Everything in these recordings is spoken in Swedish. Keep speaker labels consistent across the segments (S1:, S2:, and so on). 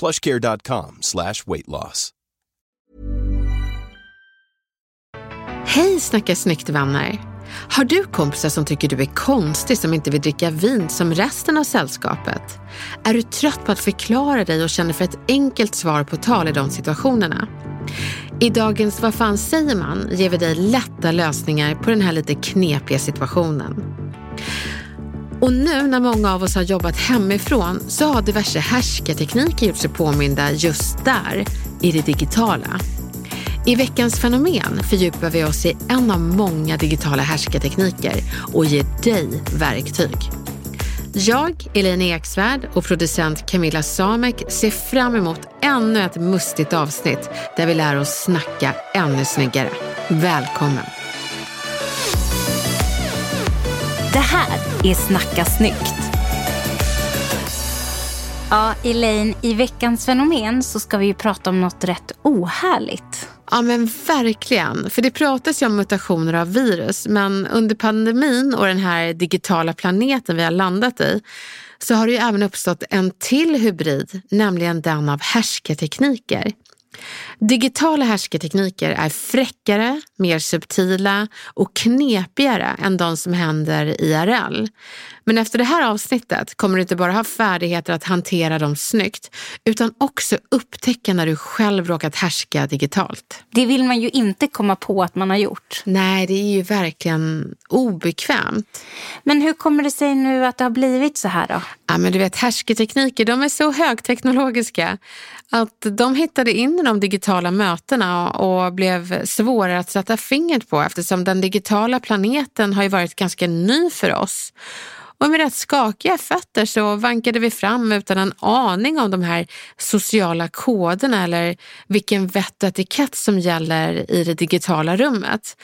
S1: plushcare.com slash weight loss.
S2: Hej Snacka snyggt vänner! Har du kompisar som tycker du är konstig som inte vill dricka vin som resten av sällskapet? Är du trött på att förklara dig och känner för ett enkelt svar på tal i de situationerna? I dagens Vad fan säger man ger vi dig lätta lösningar på den här lite knepiga situationen. Och nu när många av oss har jobbat hemifrån så har diverse härskartekniker gjort sig påminda just där, i det digitala. I veckans fenomen fördjupar vi oss i en av många digitala härskartekniker och ger dig verktyg. Jag, Elin Eksvärd och producent Camilla Samek ser fram emot ännu ett mustigt avsnitt där vi lär oss snacka ännu snyggare. Välkommen!
S3: Det här är Snacka snyggt. Ja, Elaine, i veckans fenomen så ska vi ju prata om något rätt ohärligt.
S2: Ja men verkligen. För det pratas ju om mutationer av virus men under pandemin och den här digitala planeten vi har landat i så har det ju även uppstått en till hybrid, nämligen den av härskartekniker. Digitala härskartekniker är fräckare, mer subtila och knepigare än de som händer IRL. Men efter det här avsnittet kommer du inte bara ha färdigheter att hantera dem snyggt utan också upptäcka när du själv råkat härska digitalt.
S3: Det vill man ju inte komma på att man har gjort.
S2: Nej, det är ju verkligen obekvämt.
S3: Men hur kommer det sig nu att det har blivit så här då?
S2: Ja, men du vet, härskartekniker de är så högteknologiska att de hittade in i de digitala mötena och blev svårare att sätta fingret på eftersom den digitala planeten har ju varit ganska ny för oss. Och med rätt skakiga fötter så vankade vi fram utan en aning om de här sociala koderna eller vilken vett och etikett som gäller i det digitala rummet.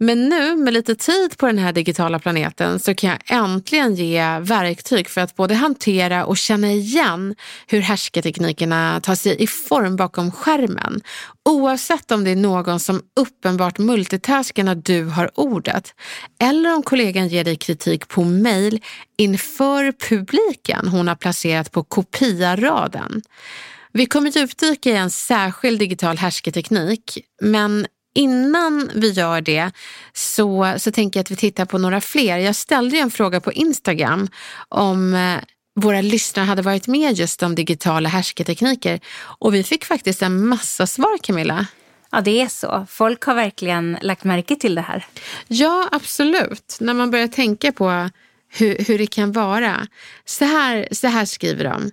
S2: Men nu med lite tid på den här digitala planeten så kan jag äntligen ge verktyg för att både hantera och känna igen hur härskarteknikerna tar sig i form bakom skärmen. Oavsett om det är någon som uppenbart multitaskar när du har ordet eller om kollegan ger dig kritik på mail inför publiken hon har placerat på kopiaraden. Vi kommer djupdyka i en särskild digital härskarteknik men innan vi gör det så, så tänker jag att vi tittar på några fler. Jag ställde en fråga på Instagram om eh, våra lyssnare hade varit med just om digitala härskartekniker och vi fick faktiskt en massa svar Camilla.
S3: Ja, det är så. Folk har verkligen lagt märke till det här.
S2: Ja, absolut. När man börjar tänka på hur, hur det kan vara. Så här, så här skriver de.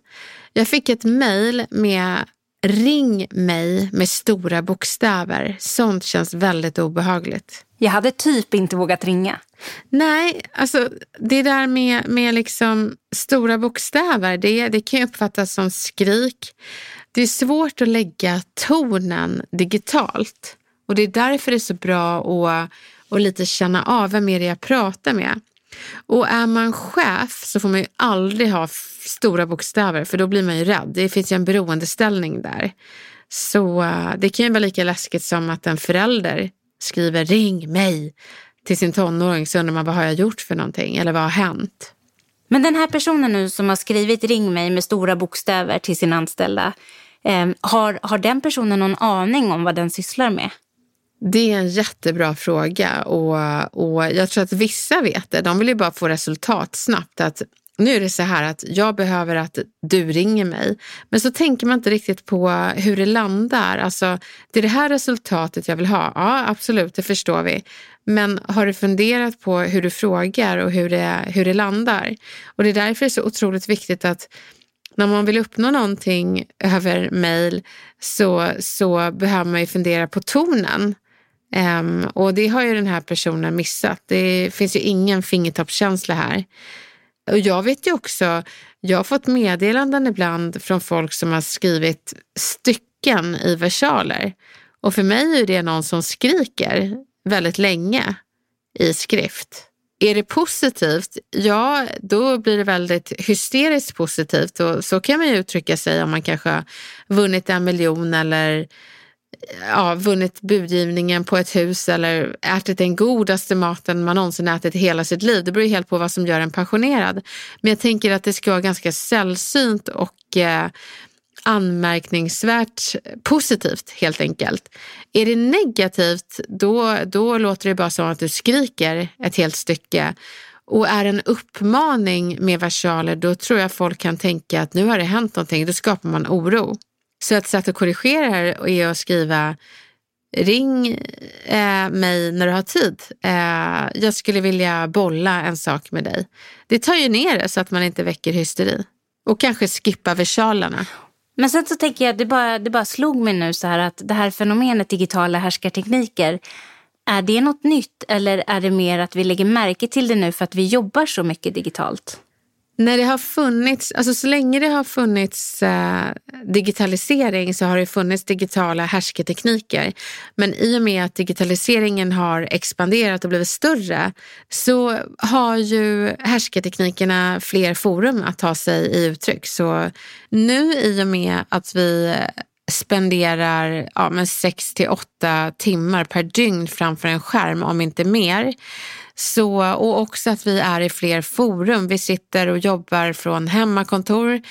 S2: Jag fick ett mejl med Ring mig med stora bokstäver. Sånt känns väldigt obehagligt.
S3: Jag hade typ inte vågat ringa.
S2: Nej, alltså det där med, med liksom stora bokstäver, det, det kan uppfattas som skrik. Det är svårt att lägga tonen digitalt. Och det är därför det är så bra att, att lite känna av vem är det jag pratar med. Och är man chef så får man ju aldrig ha stora bokstäver för då blir man ju rädd. Det finns ju en beroendeställning där. Så eh, det kan ju vara lika läskigt som att en förälder skriver ring mig till sin tonåring så undrar man vad har jag gjort för någonting eller vad har hänt?
S3: Men den här personen nu som har skrivit ring mig med stora bokstäver till sin anställda, eh, har, har den personen någon aning om vad den sysslar med?
S2: Det är en jättebra fråga och, och jag tror att vissa vet det. De vill ju bara få resultat snabbt. Att nu är det så här att jag behöver att du ringer mig. Men så tänker man inte riktigt på hur det landar. Alltså, det är det här resultatet jag vill ha. Ja, absolut, det förstår vi. Men har du funderat på hur du frågar och hur det, hur det landar? Och det är därför det är så otroligt viktigt att när man vill uppnå någonting över mail så, så behöver man ju fundera på tonen. Um, och det har ju den här personen missat. Det finns ju ingen fingertoppskänsla här. Och jag vet ju också, jag har fått meddelanden ibland från folk som har skrivit stycken i versaler. Och för mig är det någon som skriker väldigt länge i skrift. Är det positivt? Ja, då blir det väldigt hysteriskt positivt och så kan man ju uttrycka sig om man kanske har vunnit en miljon eller ja, vunnit budgivningen på ett hus eller ätit den godaste maten man någonsin ätit i hela sitt liv. Det beror helt på vad som gör en passionerad. Men jag tänker att det ska vara ganska sällsynt och eh, anmärkningsvärt positivt helt enkelt. Är det negativt, då, då låter det bara som att du skriker ett helt stycke. Och är det en uppmaning med versaler, då tror jag folk kan tänka att nu har det hänt någonting. Då skapar man oro. Så ett sätt att korrigera här är att skriva Ring eh, mig när du har tid. Eh, jag skulle vilja bolla en sak med dig. Det tar ju ner det så att man inte väcker hysteri. Och kanske skippa versalerna.
S3: Men sen så tänker jag, det bara, det bara slog mig nu så här att det här fenomenet digitala härskartekniker, är det något nytt eller är det mer att vi lägger märke till det nu för att vi jobbar så mycket digitalt?
S2: När det har funnits, alltså så länge det har funnits eh, digitalisering så har det funnits digitala härsketekniker. Men i och med att digitaliseringen har expanderat och blivit större så har ju härsketeknikerna fler forum att ta sig i uttryck. Så nu i och med att vi spenderar ja, 6 till 8 timmar per dygn framför en skärm, om inte mer, så, och också att vi är i fler forum. Vi sitter och jobbar från hemmakontor,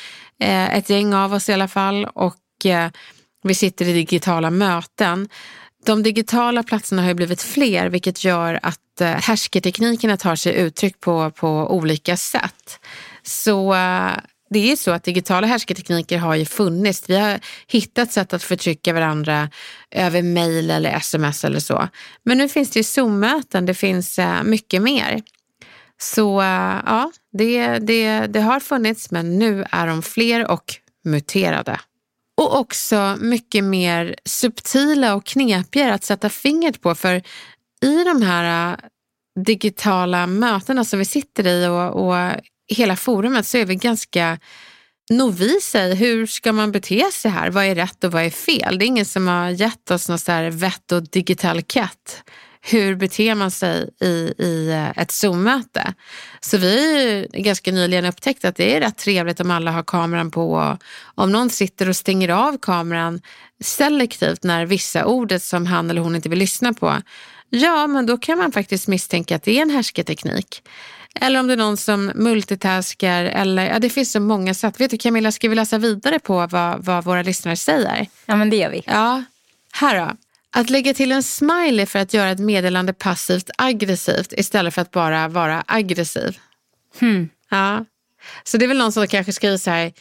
S2: eh, ett gäng av oss i alla fall, och eh, vi sitter i digitala möten. De digitala platserna har blivit fler vilket gör att eh, härsketeknikerna tar sig uttryck på, på olika sätt. Så eh, det är så att digitala härskartekniker har ju funnits. Vi har hittat sätt att förtrycka varandra över mail eller sms eller så. Men nu finns det ju Zoom-möten, det finns eh, mycket mer. Så eh, ja, det, det, det har funnits men nu är de fler och muterade. Och också mycket mer subtila och knepigare att sätta fingret på för i de här eh, digitala mötena som vi sitter i och, och hela forumet så är vi ganska noviser i hur ska man bete sig här? Vad är rätt och vad är fel? Det är ingen som har gett oss något här vett och digital katt. Hur beter man sig i, i eh, ett Zoom-möte? Så vi har ganska nyligen upptäckt att det är rätt trevligt om alla har kameran på. Om någon sitter och stänger av kameran selektivt när vissa ordet som han eller hon inte vill lyssna på. Ja, men då kan man faktiskt misstänka att det är en härsketeknik. Eller om det är någon som multitaskar. Eller, ja, det finns så många sätt. Vet du Camilla, ska vi läsa vidare på vad, vad våra lyssnare säger?
S3: Ja, men det gör vi.
S2: Ja, här då. Att lägga till en smiley för att göra ett meddelande passivt aggressivt istället för att bara vara aggressiv.
S3: Hmm.
S2: Ja. Så det är väl någon som kanske skriver så här.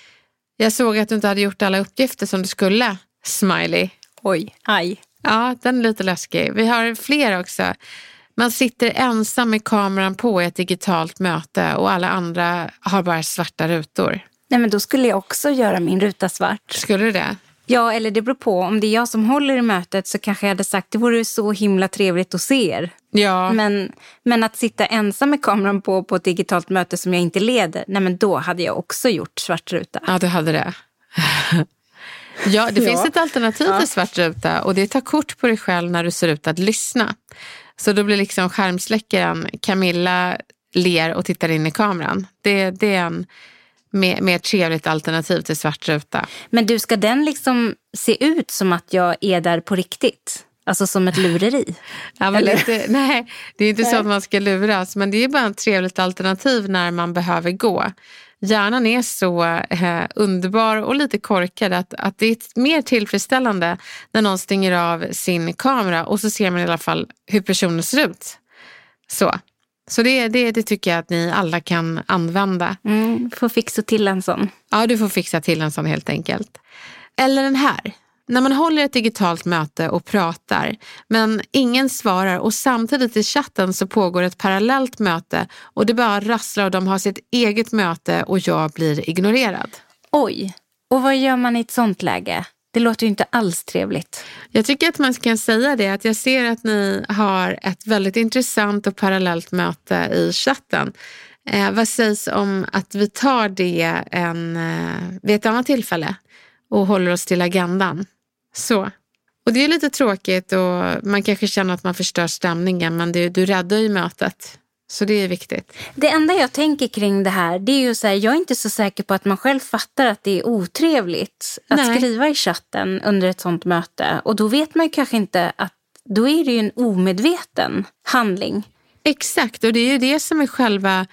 S2: Jag såg att du inte hade gjort alla uppgifter som du skulle. Smiley.
S3: Oj, aj.
S2: Ja, den är lite läskig. Vi har fler också. Man sitter ensam med kameran på i ett digitalt möte och alla andra har bara svarta rutor.
S3: Nej, men då skulle jag också göra min ruta svart.
S2: Skulle du det?
S3: Ja, eller det beror på. Om det är jag som håller i mötet så kanske jag hade sagt det vore så himla trevligt att se er.
S2: Ja.
S3: Men, men att sitta ensam med kameran på på ett digitalt möte som jag inte leder, nej men då hade jag också gjort svart ruta.
S2: Ja, du hade det. ja, det finns ett alternativ till svart ruta och det tar kort på dig själv när du ser ut att lyssna. Så då blir liksom skärmsläckaren Camilla ler och tittar in i kameran. Det, det är en mer, mer trevligt alternativ till svart ruta.
S3: Men du, ska den liksom se ut som att jag är där på riktigt? Alltså som ett lureri?
S2: ja, men lite, nej, det är inte nej. så att man ska luras, men det är bara ett trevligt alternativ när man behöver gå hjärnan är så eh, underbar och lite korkad att, att det är mer tillfredsställande när någon stänger av sin kamera och så ser man i alla fall hur personen ser ut. Så. Så det, det, det tycker jag att ni alla kan använda.
S3: Mm, får fixa till en sån.
S2: Ja, du får fixa till en sån helt enkelt. Eller den här. När man håller ett digitalt möte och pratar men ingen svarar och samtidigt i chatten så pågår ett parallellt möte och det bara rasslar och de har sitt eget möte och jag blir ignorerad.
S3: Oj, och vad gör man i ett sånt läge? Det låter ju inte alls trevligt.
S2: Jag tycker att man kan säga det att jag ser att ni har ett väldigt intressant och parallellt möte i chatten. Eh, vad sägs om att vi tar det en, eh, vid ett annat tillfälle och håller oss till agendan? Så. Och det är lite tråkigt och man kanske känner att man förstör stämningen men det, du räddar ju mötet. Så det är viktigt.
S3: Det enda jag tänker kring det här, det är ju så här, jag är inte så säker på att man själv fattar att det är otrevligt att Nej. skriva i chatten under ett sånt möte. Och då vet man ju kanske inte att då är det ju en omedveten handling.
S2: Exakt, och det är ju det som är själva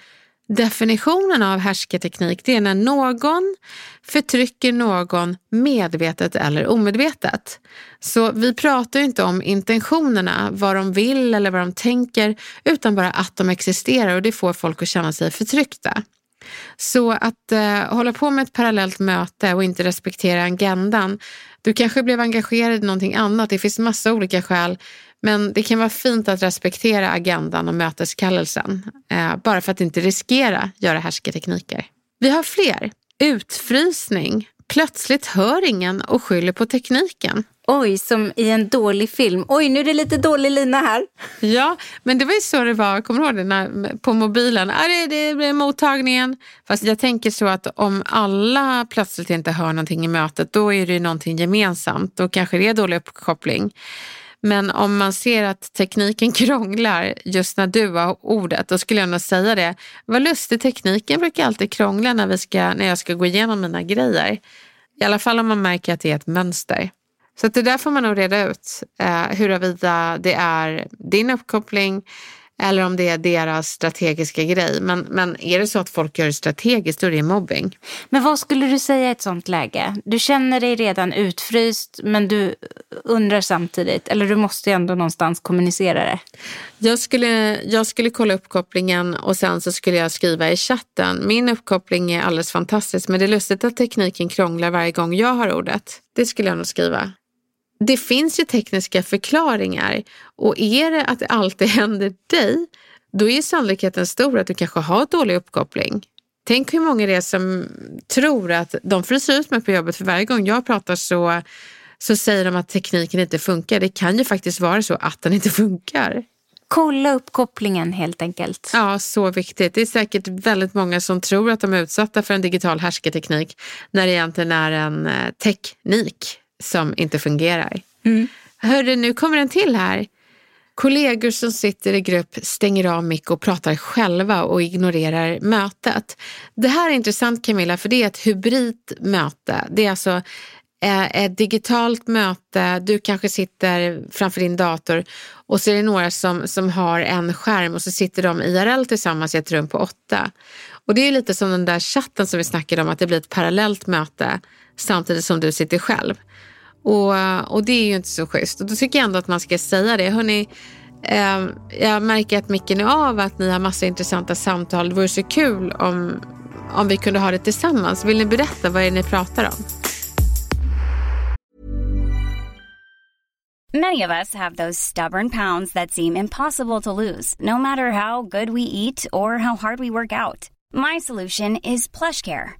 S2: Definitionen av härskarteknik det är när någon förtrycker någon medvetet eller omedvetet. Så vi pratar inte om intentionerna, vad de vill eller vad de tänker, utan bara att de existerar och det får folk att känna sig förtryckta. Så att eh, hålla på med ett parallellt möte och inte respektera agendan. Du kanske blev engagerad i någonting annat. Det finns massa olika skäl men det kan vara fint att respektera agendan och möteskallelsen, eh, bara för att inte riskera göra härskartekniker. Vi har fler. Utfrysning. Plötsligt hör ingen och skyller på tekniken.
S3: Oj, som i en dålig film. Oj, nu är det lite dålig lina här.
S2: Ja, men det var ju så det var, kommer du ihåg det, när, på mobilen? Ah, det, det blir mottagningen. Fast jag tänker så att om alla plötsligt inte hör någonting i mötet, då är det ju någonting gemensamt. Då kanske det är dålig uppkoppling. Men om man ser att tekniken krånglar just när du har ordet, då skulle jag nog säga det. Vad lustigt, tekniken brukar alltid krångla när, vi ska, när jag ska gå igenom mina grejer. I alla fall om man märker att det är ett mönster. Så det där får man nog reda ut, eh, huruvida det är din uppkoppling eller om det är deras strategiska grej. Men, men är det så att folk gör det strategiskt, då är det mobbing.
S3: Men vad skulle du säga i ett sånt läge? Du känner dig redan utfryst, men du undrar samtidigt, eller du måste ju ändå någonstans kommunicera det.
S2: Jag skulle, jag skulle kolla uppkopplingen och sen så skulle jag skriva i chatten. Min uppkoppling är alldeles fantastisk, men det är lustigt att tekniken krånglar varje gång jag har ordet. Det skulle jag nog skriva det finns ju tekniska förklaringar och är det att det alltid händer dig, då är sannolikheten stor att du kanske har dålig uppkoppling. Tänk hur många det är som tror att de fryser ut mig på jobbet för varje gång jag pratar så, så säger de att tekniken inte funkar. Det kan ju faktiskt vara så att den inte funkar.
S3: Kolla upp kopplingen helt enkelt.
S2: Ja, så viktigt. Det är säkert väldigt många som tror att de är utsatta för en digital härskarteknik när det egentligen är en eh, teknik som inte fungerar. Mm. Hörru, nu kommer en till här. Kollegor som sitter i grupp stänger av mick och pratar själva och ignorerar mötet. Det här är intressant Camilla, för det är ett hybridmöte. Det är alltså eh, ett digitalt möte, du kanske sitter framför din dator och så är det några som, som har en skärm och så sitter de IRL tillsammans i ett rum på åtta. Och det är lite som den där chatten som vi snackade om, att det blir ett parallellt möte samtidigt som du sitter själv. Och, eh, och det är ju inte så schysst. Och då tycker jag ändå att man ska säga det. Hörrni, eh, jag märker att micken är av, att ni har massa intressanta samtal. Det vore så kul om, om vi kunde ha det tillsammans. Vill ni berätta vad är ni pratar om?
S4: Many of us have those stubborn pounds that seem impossible to lose, no matter how good we eat or how hard we work out. My solution is plush care.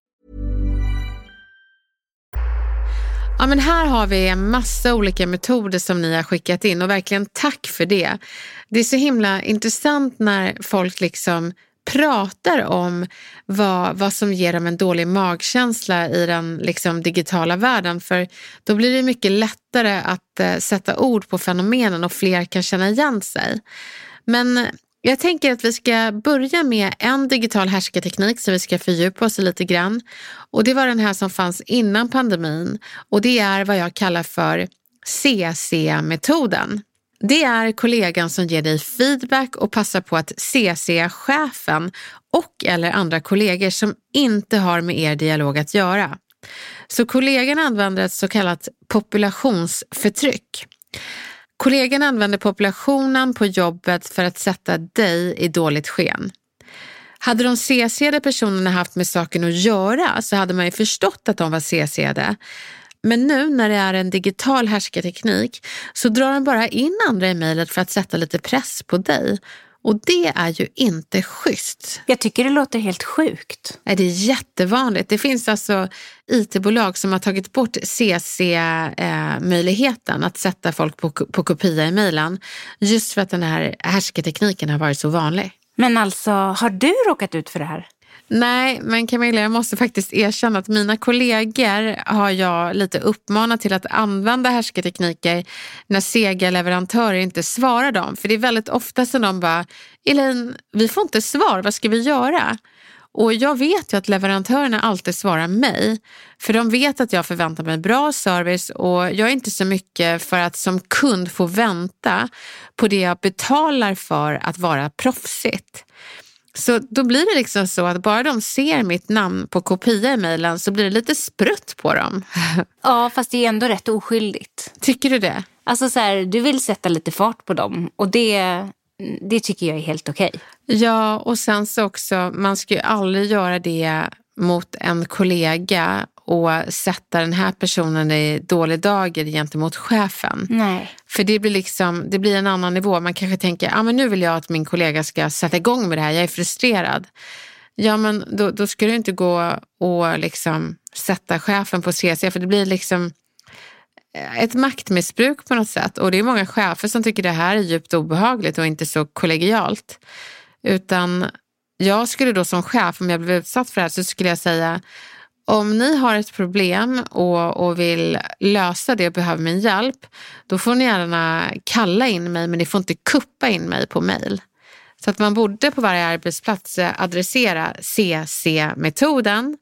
S2: Ja, men här har vi en massa olika metoder som ni har skickat in och verkligen tack för det. Det är så himla intressant när folk liksom pratar om vad, vad som ger dem en dålig magkänsla i den liksom, digitala världen. För då blir det mycket lättare att eh, sätta ord på fenomenen och fler kan känna igen sig. Men jag tänker att vi ska börja med en digital härskarteknik som vi ska fördjupa oss i lite grann. Och det var den här som fanns innan pandemin och det är vad jag kallar för CC-metoden. Det är kollegan som ger dig feedback och passar på att CC chefen och eller andra kollegor som inte har med er dialog att göra. Så kollegan använder ett så kallat populationsförtryck. Kollegan använder populationen på jobbet för att sätta dig i dåligt sken. Hade de CC'ade personerna haft med saken att göra så hade man ju förstått att de var CC'ade. Men nu när det är en digital härskarteknik så drar de bara in andra i mejlet för att sätta lite press på dig. Och det är ju inte schysst.
S3: Jag tycker det låter helt sjukt.
S2: Nej, det är jättevanligt. Det finns alltså IT-bolag som har tagit bort CC-möjligheten att sätta folk på, på kopia i mejlen. Just för att den här härskartekniken har varit så vanlig.
S3: Men alltså, har du råkat ut för det här?
S2: Nej, men Camilla, jag måste faktiskt erkänna att mina kollegor har jag lite uppmanat till att använda härskartekniker när sega leverantörer inte svarar dem. För det är väldigt ofta som de bara, Elaine, vi får inte svar, vad ska vi göra? Och jag vet ju att leverantörerna alltid svarar mig. För de vet att jag förväntar mig bra service och jag är inte så mycket för att som kund få vänta på det jag betalar för att vara proffsigt. Så då blir det liksom så att bara de ser mitt namn på kopia i mejlen så blir det lite sprutt på dem.
S3: Ja, fast det är ändå rätt oskyldigt.
S2: Tycker du det?
S3: Alltså så här, du vill sätta lite fart på dem och det, det tycker jag är helt okej.
S2: Okay. Ja, och sen så också, man ska ju aldrig göra det mot en kollega och sätta den här personen i dålig dager gentemot chefen.
S3: Nej.
S2: För det blir, liksom, det blir en annan nivå. Man kanske tänker, ah, men nu vill jag att min kollega ska sätta igång med det här, jag är frustrerad. Ja, men då, då ska du inte gå och liksom sätta chefen på CC, för det blir liksom ett maktmissbruk på något sätt. Och det är många chefer som tycker det här är djupt obehagligt och inte så kollegialt. Utan jag skulle då som chef, om jag blev utsatt för det här, så skulle jag säga om ni har ett problem och, och vill lösa det och behöver min hjälp, då får ni gärna kalla in mig men ni får inte kuppa in mig på mail. Så att man borde på varje arbetsplats adressera CC-metoden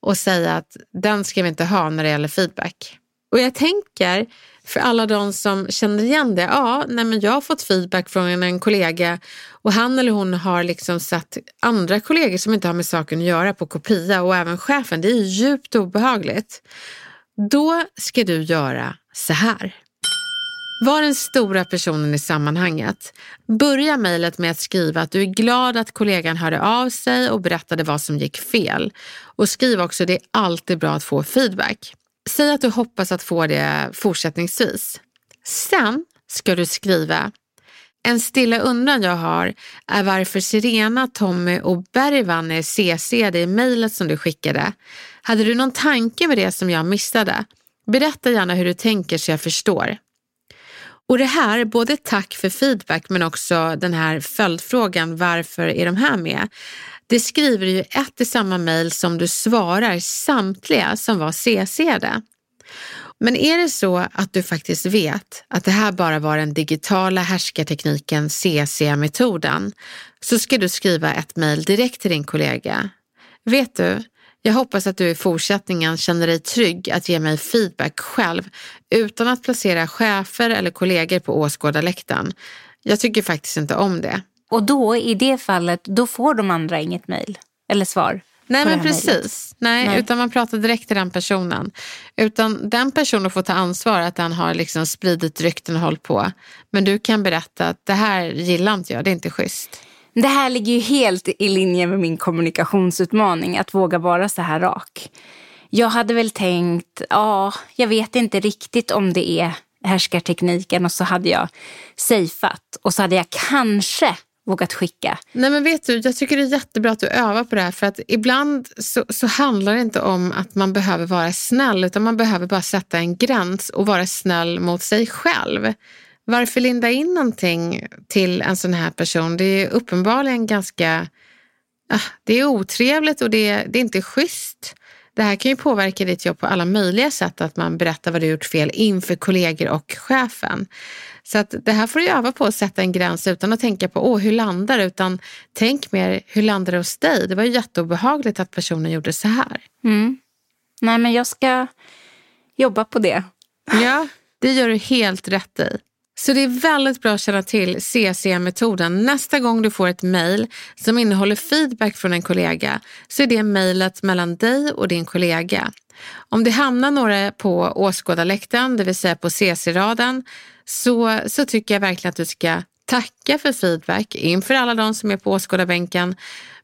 S2: och säga att den ska vi inte ha när det gäller feedback. Och jag tänker för alla de som känner igen det. Ja, nej men jag har fått feedback från en kollega och han eller hon har liksom satt andra kollegor som inte har med saken att göra på kopia och även chefen. Det är djupt obehagligt. Då ska du göra så här. Var den stora personen i sammanhanget. Börja mejlet med att skriva att du är glad att kollegan hörde av sig och berättade vad som gick fel. Och skriv också det är alltid bra att få feedback. Säg att du hoppas att få det fortsättningsvis. Sen ska du skriva en stilla undran jag har är varför Sirena, Tommy och Bergvan är CC'ade i mejlet som du skickade. Hade du någon tanke med det som jag missade? Berätta gärna hur du tänker så jag förstår. Och det här, både tack för feedback men också den här följdfrågan, varför är de här med? Det skriver du ju ett i samma mejl som du svarar samtliga som var CC'de. Men är det så att du faktiskt vet att det här bara var den digitala härskartekniken CC-metoden så ska du skriva ett mejl direkt till din kollega. Vet du, jag hoppas att du i fortsättningen känner dig trygg att ge mig feedback själv utan att placera chefer eller kollegor på åskådarläktaren. Jag tycker faktiskt inte om det.
S3: Och då, i det fallet, då får de andra inget mejl eller svar?
S2: Nej men precis. Nej, Nej, utan man pratar direkt till den personen. Utan den personen får ta ansvar att den har liksom spridit rykten och hållit på. Men du kan berätta att det här gillar inte jag, det är inte schysst.
S3: Det här ligger ju helt i linje med min kommunikationsutmaning, att våga vara så här rak. Jag hade väl tänkt, ja, jag vet inte riktigt om det är härskartekniken och så hade jag safeat och så hade jag kanske vågat skicka.
S2: Nej men vet du, jag tycker det är jättebra att du övar på det här för att ibland så, så handlar det inte om att man behöver vara snäll utan man behöver bara sätta en gräns och vara snäll mot sig själv. Varför linda in någonting till en sån här person? Det är uppenbarligen ganska ah, det är otrevligt och det, det är inte schysst. Det här kan ju påverka ditt jobb på alla möjliga sätt, att man berättar vad du gjort fel inför kollegor och chefen. Så att det här får du öva på att sätta en gräns utan att tänka på Åh, hur landar utan tänk mer hur landar det hos dig? Det var ju jätteobehagligt att personen gjorde så här.
S3: Mm. Nej, men jag ska jobba på det.
S2: Ja, det gör du helt rätt i. Så det är väldigt bra att känna till CC-metoden. Nästa gång du får ett mejl som innehåller feedback från en kollega så är det mejlet mellan dig och din kollega. Om det hamnar några på åskådarläktaren, det vill säga på CC-raden, så, så tycker jag verkligen att du ska tacka för feedback inför alla de som är på åskådarbänken,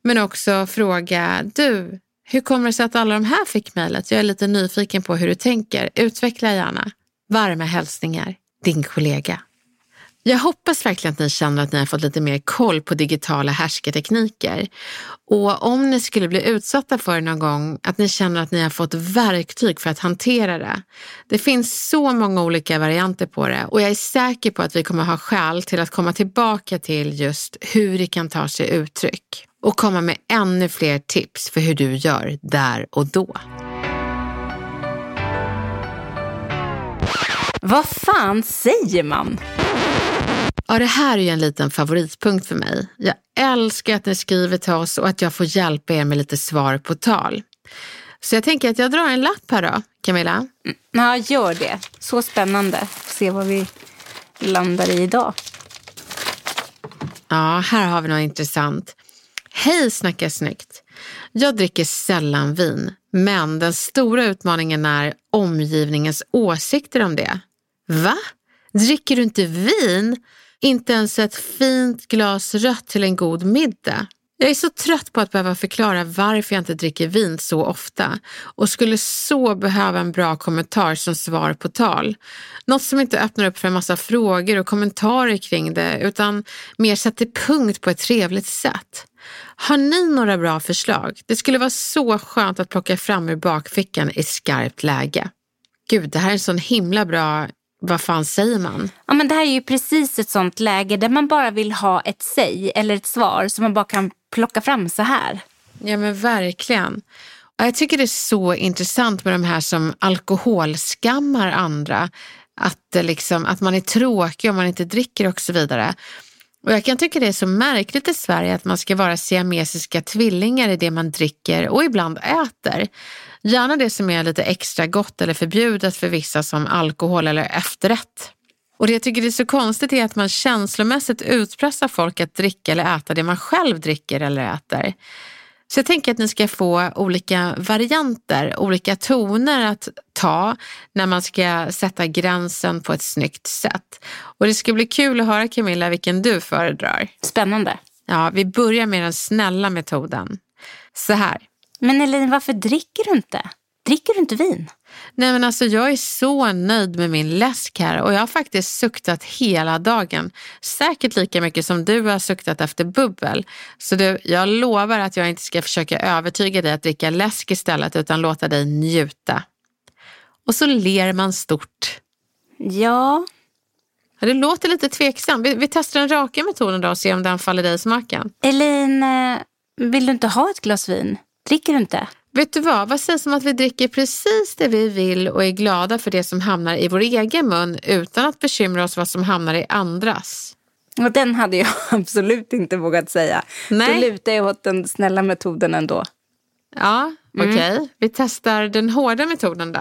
S2: men också fråga, du, hur kommer det sig att alla de här fick mejlet? Jag är lite nyfiken på hur du tänker. Utveckla gärna. Varma hälsningar din kollega. Jag hoppas verkligen att ni känner att ni har fått lite mer koll på digitala härskartekniker. Och om ni skulle bli utsatta för det någon gång, att ni känner att ni har fått verktyg för att hantera det. Det finns så många olika varianter på det och jag är säker på att vi kommer ha skäl till att komma tillbaka till just hur det kan ta sig uttryck och komma med ännu fler tips för hur du gör där och då.
S3: Vad fan säger man?
S2: Ja, det här är ju en liten favoritpunkt för mig. Jag älskar att ni skriver till oss och att jag får hjälpa er med lite svar på tal. Så jag tänker att jag drar en lapp här då, Camilla. Mm,
S3: ja, gör det. Så spännande. Se vad vi landar i idag.
S2: Ja, här har vi något intressant. Hej Snacka snyggt! Jag dricker sällan vin, men den stora utmaningen är omgivningens åsikter om det. Va? Dricker du inte vin? Inte ens ett fint glas rött till en god middag? Jag är så trött på att behöva förklara varför jag inte dricker vin så ofta och skulle så behöva en bra kommentar som svar på tal. Något som inte öppnar upp för en massa frågor och kommentarer kring det utan mer sätter punkt på ett trevligt sätt. Har ni några bra förslag? Det skulle vara så skönt att plocka fram ur bakfickan i skarpt läge. Gud, det här är en sån himla bra vad fan säger man?
S3: Ja, men det här är ju precis ett sånt läge där man bara vill ha ett säg eller ett svar som man bara kan plocka fram så här.
S2: Ja men verkligen. Jag tycker det är så intressant med de här som alkoholskammar andra. Att, liksom, att man är tråkig om man inte dricker och så vidare. Och jag kan tycka det är så märkligt i Sverige att man ska vara siamesiska tvillingar i det man dricker och ibland äter. Gärna det som är lite extra gott eller förbjudet för vissa som alkohol eller efterrätt. Och det jag tycker är så konstigt är att man känslomässigt utpressar folk att dricka eller äta det man själv dricker eller äter. Så jag tänker att ni ska få olika varianter, olika toner att ta när man ska sätta gränsen på ett snyggt sätt. Och det ska bli kul att höra Camilla vilken du föredrar.
S3: Spännande.
S2: Ja, vi börjar med den snälla metoden. Så här.
S3: Men Elin, varför dricker du inte? Dricker du inte vin?
S2: Nej men alltså jag är så nöjd med min läsk här och jag har faktiskt suktat hela dagen. Säkert lika mycket som du har suktat efter bubbel. Så du, jag lovar att jag inte ska försöka övertyga dig att dricka läsk istället utan låta dig njuta. Och så ler man stort.
S3: Ja.
S2: det låter lite tveksamt. Vi, vi testar den raka metoden då och ser om den faller dig i smaken.
S3: Elin, eh, vill du inte ha ett glas vin? Dricker du inte?
S2: Vet du vad, vad sägs om att vi dricker precis det vi vill och är glada för det som hamnar i vår egen mun utan att bekymra oss vad som hamnar i andras?
S3: Och den hade jag absolut inte vågat säga. Nej. Då lutar jag åt den snälla metoden ändå.
S2: Ja, okej. Okay. Mm. Vi testar den hårda metoden då.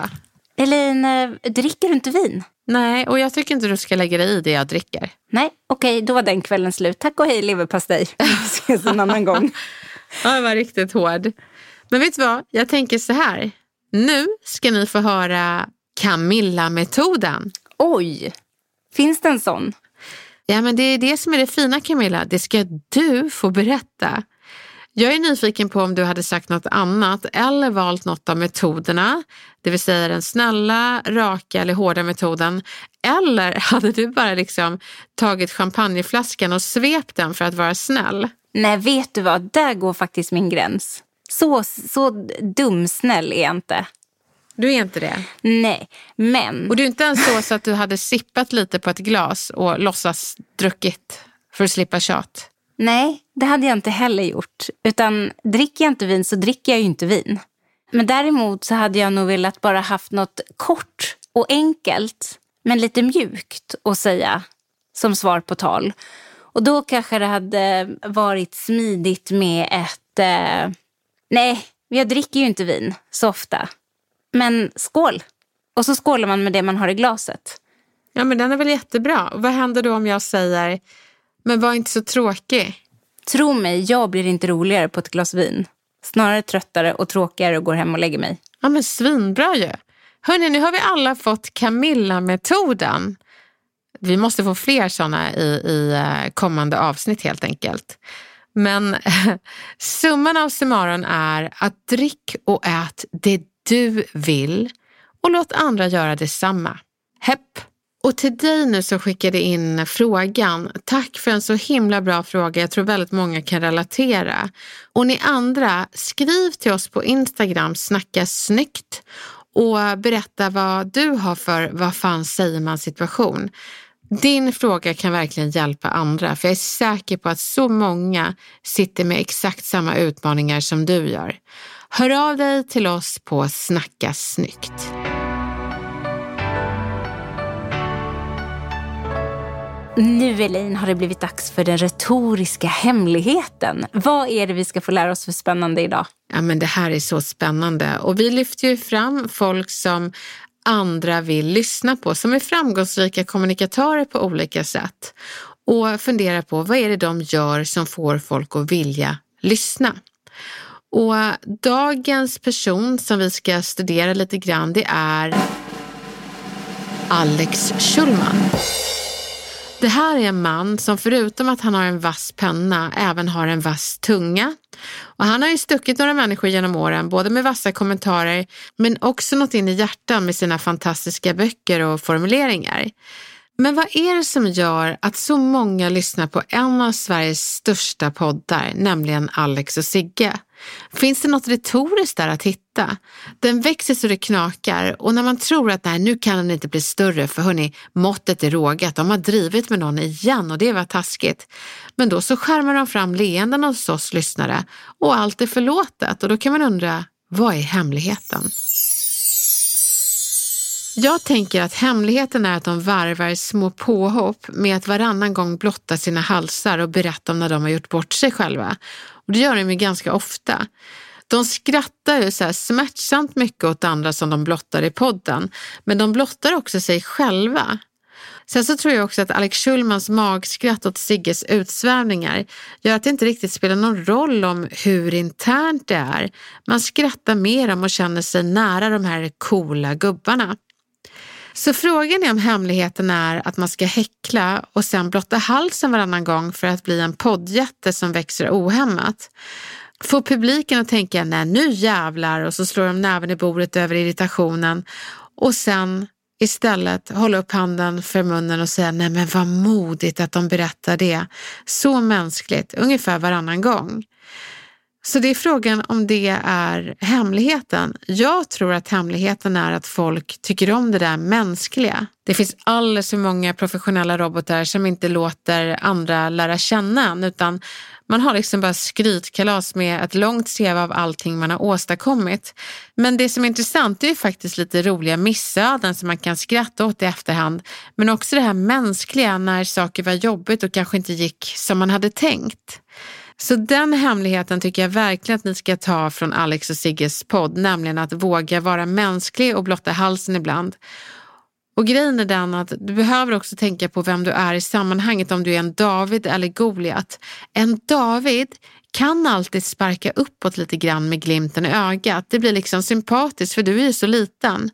S3: Elin, eh, dricker du inte vin?
S2: Nej, och jag tycker inte du ska lägga dig i det jag dricker.
S3: Nej, okej, okay, då var den kvällen slut. Tack och hej leverpastej. Vi ses en annan gång.
S2: Ja, jag var riktigt hård. Men vet du vad? Jag tänker så här. Nu ska ni få höra Camilla-metoden.
S3: Oj, finns det en sån?
S2: Ja, men det är det som är det fina Camilla. Det ska du få berätta. Jag är nyfiken på om du hade sagt något annat eller valt något av metoderna, det vill säga den snälla, raka eller hårda metoden. Eller hade du bara liksom tagit champagneflaskan och svept den för att vara snäll?
S3: Nej, vet du vad? Där går faktiskt min gräns. Så, så dumsnäll är jag inte.
S2: Du är inte det?
S3: Nej, men...
S2: Och du är inte ens så, så att du hade sippat lite på ett glas och låtsas druckit för att slippa tjat?
S3: Nej, det hade jag inte heller gjort. Utan dricker jag inte vin så dricker jag ju inte vin. Men däremot så hade jag nog velat bara haft något kort och enkelt men lite mjukt att säga som svar på tal. Och då kanske det hade varit smidigt med ett... Eh, nej, jag dricker ju inte vin så ofta. Men skål! Och så skålar man med det man har i glaset.
S2: Ja, men den är väl jättebra. Vad händer då om jag säger, men var inte så tråkig?
S3: Tro mig, jag blir inte roligare på ett glas vin. Snarare tröttare och tråkigare och går hem och lägger mig.
S2: Ja, men svinbra ju. Hörni, nu har vi alla fått Camilla-metoden. Vi måste få fler sådana i, i eh, kommande avsnitt helt enkelt. Men summan av summaron är att drick och ät det du vill och låt andra göra detsamma. Hepp! Och till dig nu som skickade in frågan, tack för en så himla bra fråga. Jag tror väldigt många kan relatera. Och ni andra, skriv till oss på Instagram, snacka snyggt och berätta vad du har för vad fan säger man situation. Din fråga kan verkligen hjälpa andra för jag är säker på att så många sitter med exakt samma utmaningar som du gör. Hör av dig till oss på Snacka snyggt.
S3: Nu Elaine har det blivit dags för den retoriska hemligheten. Vad är det vi ska få lära oss för spännande idag?
S2: Ja, men det här är så spännande och vi lyfter ju fram folk som andra vill lyssna på, som är framgångsrika kommunikatörer på olika sätt och funderar på vad är det de gör som får folk att vilja lyssna. Och dagens person som vi ska studera lite grann det är Alex Schulman. Det här är en man som förutom att han har en vass penna även har en vass tunga. Och han har ju stuckit några människor genom åren, både med vassa kommentarer men också nått in i hjärtan med sina fantastiska böcker och formuleringar. Men vad är det som gör att så många lyssnar på en av Sveriges största poddar, nämligen Alex och Sigge? Finns det något retoriskt där att hitta? Den växer så det knakar och när man tror att nej, nu kan den inte bli större för hörni, måttet är rågat, de har drivit med någon igen och det var taskigt. Men då så skärmar de fram leenden hos oss lyssnare och allt är förlåtet och då kan man undra, vad är hemligheten? Jag tänker att hemligheten är att de varvar små påhopp med att varannan gång blotta sina halsar och berätta om när de har gjort bort sig själva. Och det gör de ju ganska ofta. De skrattar ju så här smärtsamt mycket åt andra som de blottar i podden, men de blottar också sig själva. Sen så tror jag också att Alex Schulmans magskratt åt Sigges utsvävningar gör att det inte riktigt spelar någon roll om hur internt det är. Man skrattar mer om och känner sig nära de här coola gubbarna. Så frågan är om hemligheten är att man ska häckla och sen blotta halsen varannan gång för att bli en poddjätte som växer ohämmat. Få publiken att tänka, nej nu jävlar och så slår de näven i bordet över irritationen och sen istället hålla upp handen för munnen och säga, nej men vad modigt att de berättar det. Så mänskligt, ungefär varannan gång. Så det är frågan om det är hemligheten. Jag tror att hemligheten är att folk tycker om det där mänskliga. Det finns alldeles för många professionella robotar som inte låter andra lära känna en utan man har liksom bara skrytkalas med ett långt CV av allting man har åstadkommit. Men det som är intressant är ju faktiskt lite roliga missöden som man kan skratta åt i efterhand. Men också det här mänskliga när saker var jobbigt och kanske inte gick som man hade tänkt. Så den hemligheten tycker jag verkligen att ni ska ta från Alex och Sigges podd, nämligen att våga vara mänsklig och blotta halsen ibland. Och grejen är den att du behöver också tänka på vem du är i sammanhanget, om du är en David eller Goliat. En David kan alltid sparka uppåt lite grann med glimten i ögat. Det blir liksom sympatiskt för du är ju så liten.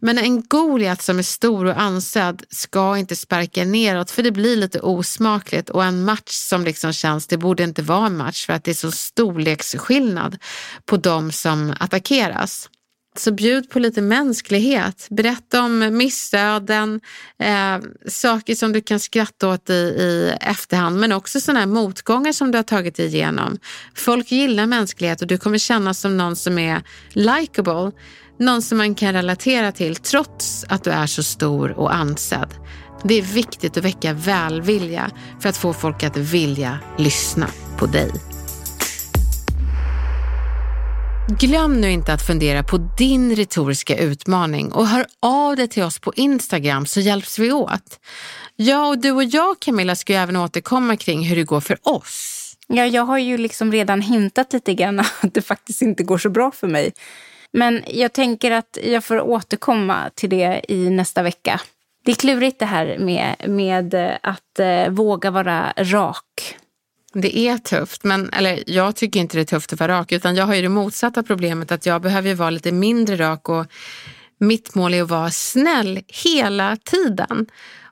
S2: Men en Goliat som är stor och ansedd ska inte sparka neråt för det blir lite osmakligt och en match som liksom känns, det borde inte vara en match för att det är så storleksskillnad på de som attackeras. Så bjud på lite mänsklighet. Berätta om missöden, eh, saker som du kan skratta åt i, i efterhand, men också sådana här motgångar som du har tagit dig igenom. Folk gillar mänsklighet och du kommer kännas som någon som är likable, någon som man kan relatera till trots att du är så stor och ansedd. Det är viktigt att väcka välvilja för att få folk att vilja lyssna på dig. Glöm nu inte att fundera på din retoriska utmaning och hör av dig till oss på Instagram så hjälps vi åt. Ja, och du och jag Camilla ska ju även återkomma kring hur det går för oss.
S3: Ja, jag har ju liksom redan hintat lite grann att det faktiskt inte går så bra för mig. Men jag tänker att jag får återkomma till det i nästa vecka. Det är klurigt det här med, med att eh, våga vara rak.
S2: Det är tufft, men eller, jag tycker inte det är tufft att vara rak utan jag har ju det motsatta problemet att jag behöver vara lite mindre rak och mitt mål är att vara snäll hela tiden.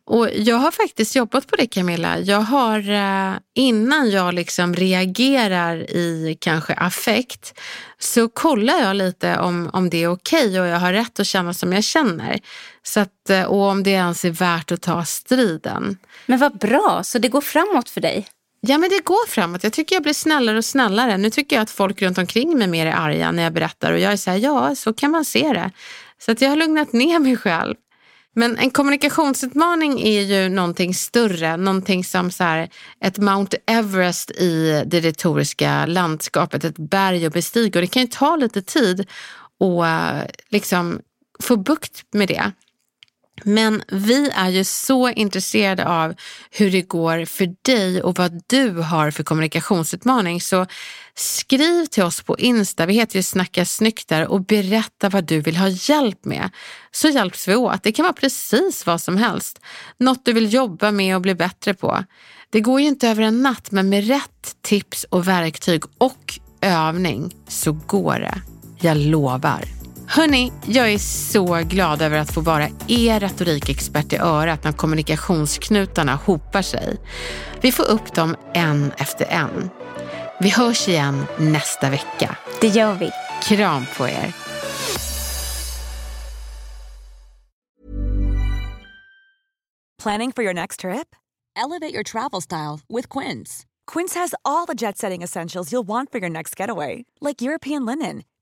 S2: Och jag har faktiskt jobbat på det Camilla. Jag har eh, innan jag liksom reagerar i kanske affekt så kollar jag lite om, om det är okej okay och jag har rätt att känna som jag känner. Så att, eh, och om det ens är värt att ta striden.
S3: Men vad bra, så det går framåt för dig?
S2: Ja, men det går framåt. Jag tycker jag blir snällare och snällare. Nu tycker jag att folk runt omkring mig mer är arga när jag berättar och jag är så här, ja, så kan man se det. Så att jag har lugnat ner mig själv. Men en kommunikationsutmaning är ju någonting större, någonting som så här, ett Mount Everest i det retoriska landskapet, ett berg att bestiga. Och det kan ju ta lite tid att eh, liksom få bukt med det. Men vi är ju så intresserade av hur det går för dig och vad du har för kommunikationsutmaning. Så skriv till oss på Insta, vi heter ju Snacka snyggt där och berätta vad du vill ha hjälp med. Så hjälps vi åt. Det kan vara precis vad som helst. Något du vill jobba med och bli bättre på. Det går ju inte över en natt men med rätt tips och verktyg och övning så går det. Jag lovar. Hörni, jag är så glad över att få vara er retorikexpert i örat när kommunikationsknutarna hopar sig. Vi får upp dem en efter en. Vi hörs igen nästa vecka.
S3: Det gör vi.
S2: Kram på er.
S5: Planning for your next trip? Elevate your travel style with Quince. Quince has all the jet setting essentials you'll want for your next getaway. Like European linen